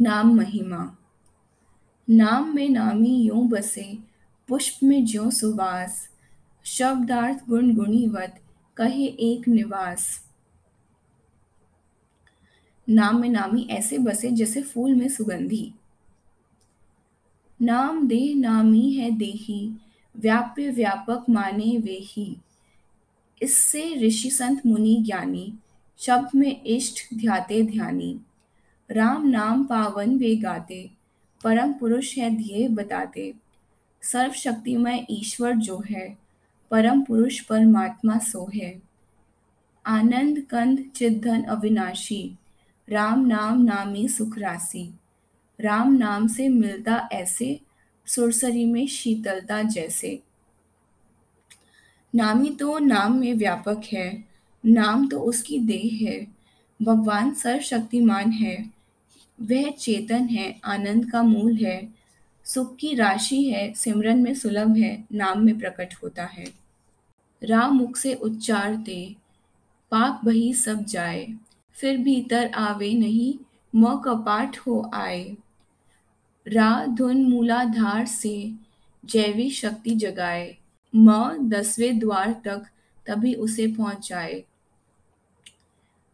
नाम महिमा। नाम में नामी यूँ बसे, पुष्प में ज्यों सुवास। शब्दार्थ गुण गुणीवत, कहे एक निवास। नाम में नामी ऐसे बसे जैसे फूल में सुगंधी। नाम देह नामी है देही, व्याप्य व्यापक माने वे ही इससे ऋषि संत मुनि ज्ञानी, शब्द में इष्ट ध्याते ध्यानी। राम नाम पावन वे गाते, परम पुरुष है ध्येय बताते। सर्वशक्तिमय ईश्वर जो है, परम पुरुष परमात्मा सो है। आनंद, कंद चिद्धन अविनाशी, राम नाम नामी सुख राशि। राम नाम से मिलता ऐसे, सुरसरी में शीतलता जैसे। नामी तो नाम में व्यापक है, नाम तो उसकी देह है। भगवान सर्वशक्तिमान है वह चेतन है, आनंद का मूल है। सुख की राशि है, सिमरन में सुलभ है, नाम में प्रकट होता है। राम मुख से उच्चारते पाप बही सब जाए, फिर भीतर आवे नहीं, मौ कपाट हो आए। रा धुन मूलाधार से, जैवी शक्ति जगाए। म दसवें द्वार तक, तभी उसे पहुँचाए।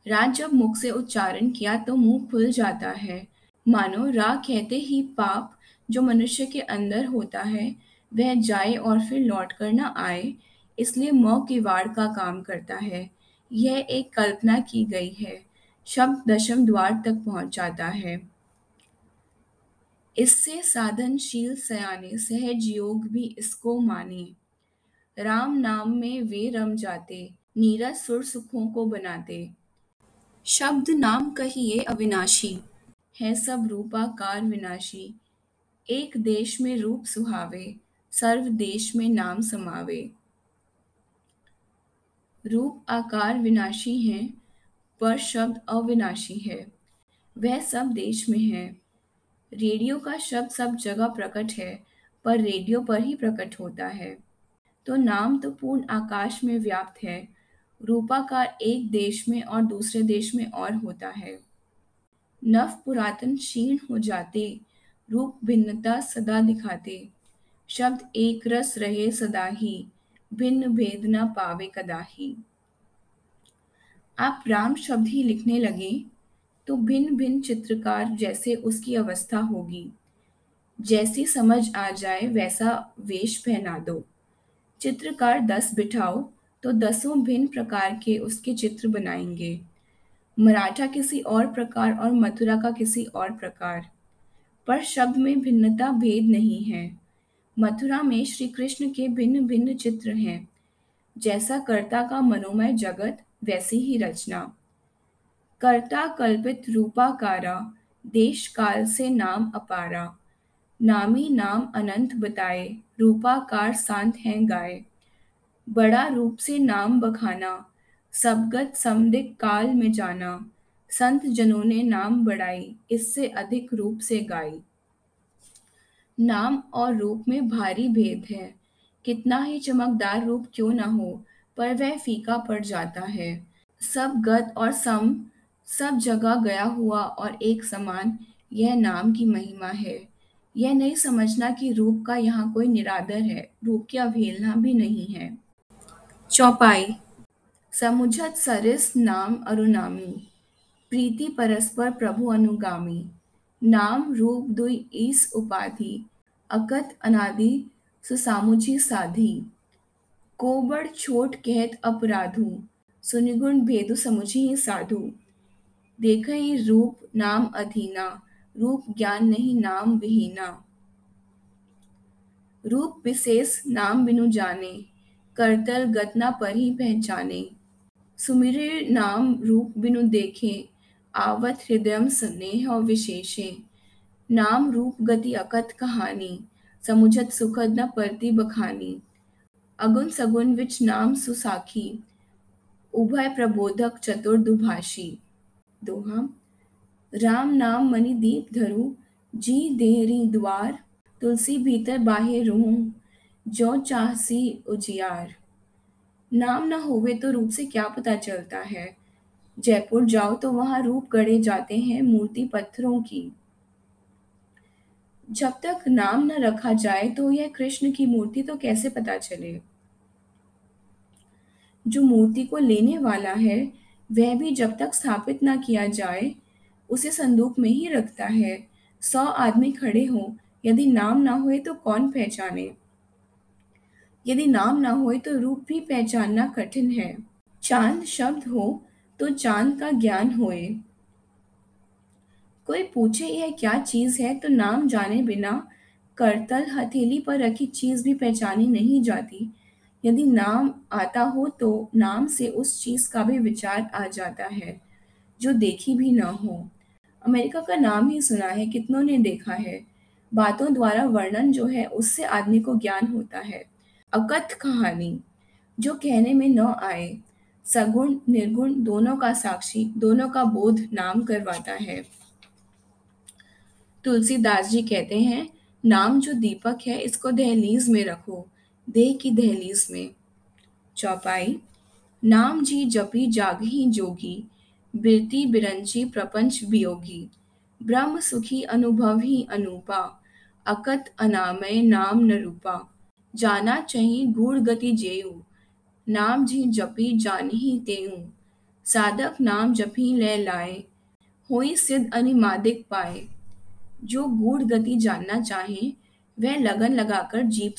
राज जब मुख से उच्चारण किया तो मुँह खुल जाता है। मानो रा कहते ही पाप जो मनुष्य के अंदर होता है, वह जाए और फिर लौट कर न आए, इसलिए मौ की वाड़ का काम करता है। यह एक कल्पना की गई है। शब्द दशम द्वार तक पहुँच जाता है। इससे साधनशील सयाने सहज योग भी इसको माने। राम नाम में वे रम जाते नीरज सुर सुखों को बनाते। शब्द नाम कहिए अविनाशी। है सब रूपाकार विनाशी। एक देश में रूप सुहावे, सर्व देश में नाम समावे। रूप आकार विनाशी है, पर शब्द अविनाशी है। वह सब देश में है। रेडियो का शब्द सब जगह प्रकट है, पर रेडियो पर ही प्रकट होता है। तो नाम तो पूर्ण आकाश में व्याप्त है रूपाकार एक देश में और दूसरे देश में और होता है। नव पुरातन क्षीण हो जाते, रूप भिन्नता सदा दिखाते। शब्द एक रस रहे सदा ही, भिन्न भेद न पावे कदाही आप राम शब्द ही लिखने लगे तो भिन्न भिन्न चित्रकार जैसे उसकी अवस्था होगी। जैसी समझ आ जाए वैसा वेश पहना दो। चित्रकार दस बिठाओ तो दसों भिन्न प्रकार के उसके चित्र बनाएँगे। मराठा किसी और प्रकार और मथुरा का किसी और प्रकार। पर शब्द में भिन्नता भेद नहीं है। मथुरा में श्री कृष्ण के भिन्न भिन्न चित्र हैं। जैसा कर्ता का मनोमय जगत, वैसी ही रचना। कर्ता कल्पित रूपाकारा देश काल से नाम अपारा। नामी नाम अनंत बताए, रूपाकार शांत हैं गाए। बड़ा रूप से नाम बखाना, सबगत समदिक काल में जाना। संत जनों ने नाम बढ़ाई, इससे अधिक रूप से गाई। नाम और रूप में भारी भेद है। कितना ही चमकदार रूप क्यों ना हो, पर वह फीका पड़ जाता है। सब गत और सम, सब जगह गया हुआ और एक समान, यह नाम की महिमा है। यह नहीं समझना कि रूप का यहाँ कोई निरादर है, रूप की अवहेलना भी नहीं है। चौपाई। समुझत सरिस नाम अरुनामी, प्रीति परस्पर प्रभु अनुगामी। नाम रूप दुई ईस उपाधि, अकत अनादि सुसामुझी साधी। को बड़ छोट कहत अपराधु, सुनिगुण भेदु समुझी साधु। देख ही रूप नाम अधीना, रूप ज्ञान नहीं नाम विहीना। रूप विशेष नाम बिनु जाने करतल गतना पर ही पहचाने। सुमिरे नाम रूप बिनु देखे, आवत हृदय स्नेह विशेषे। नाम रूप गति अकत कहानी, समुझत सुखद न परती बखानी। अगुन सगुन विच नाम सुसाखी, उभय प्रबोधक चतुर दुभाषी। दोहा, राम नाम मणि दीप धरु, जी देहरी द्वार, तुलसी भीतर बाहे रूह। जो चाहसी उजियार। नाम ना होवे तो रूप से क्या पता चलता है? जयपुर जाओ तो वहाँ रूप गढ़े जाते हैं मूर्ति पत्थरों की। जब तक नाम न रखा जाए तो यह कृष्ण की मूर्ति तो कैसे पता चले? जो मूर्ति को लेने वाला है, वह भी जब तक स्थापित न किया जाए, उसे संदूक में ही रखता है। सौ आदमी खड़े हों, यदि नाम ना होए तो कौन पहचाने? यदि नाम ना होए तो रूप भी पहचानना कठिन है। चाँद शब्द हो तो चाँद का ज्ञान होए। कोई पूछे यह क्या चीज़ है तो नाम जाने बिना करतल हथेली पर रखी चीज़ भी पहचानी नहीं जाती। यदि नाम आता हो तो नाम से उस चीज़ का भी विचार आ जाता है, जो देखी भी ना हो। अमेरिका का नाम ही सुना है, कितनों ने देखा है। बातों द्वारा वर्णन जो है, उससे आदमी को ज्ञान होता है। अकथ कहानी, जो कहने में न आए। सगुण, निर्गुण दोनों का साक्षी, दोनों का बोध नाम करवाता है। तुलसीदास जी कहते हैं, नाम जो दीपक है, इसको दहलीज में रखो, देह की दहलीज में। चौपाई, नाम जी जपी जागही जोगी, बिरती बिरंची प्रपंच वियोगी ब्रह्म सुखी अनुभव ही अनूपा, अकत अनामय नाम न रूपा। जाना चही गूढ़ गति जेऊ। नाम जी जपी जान ही तेऊ। साधक नाम जपी ले लाए। होई सिद्ध अनिमादिक पाए। जो गूढ़ गति जानना चाहे, वह लगन लगाकर जीप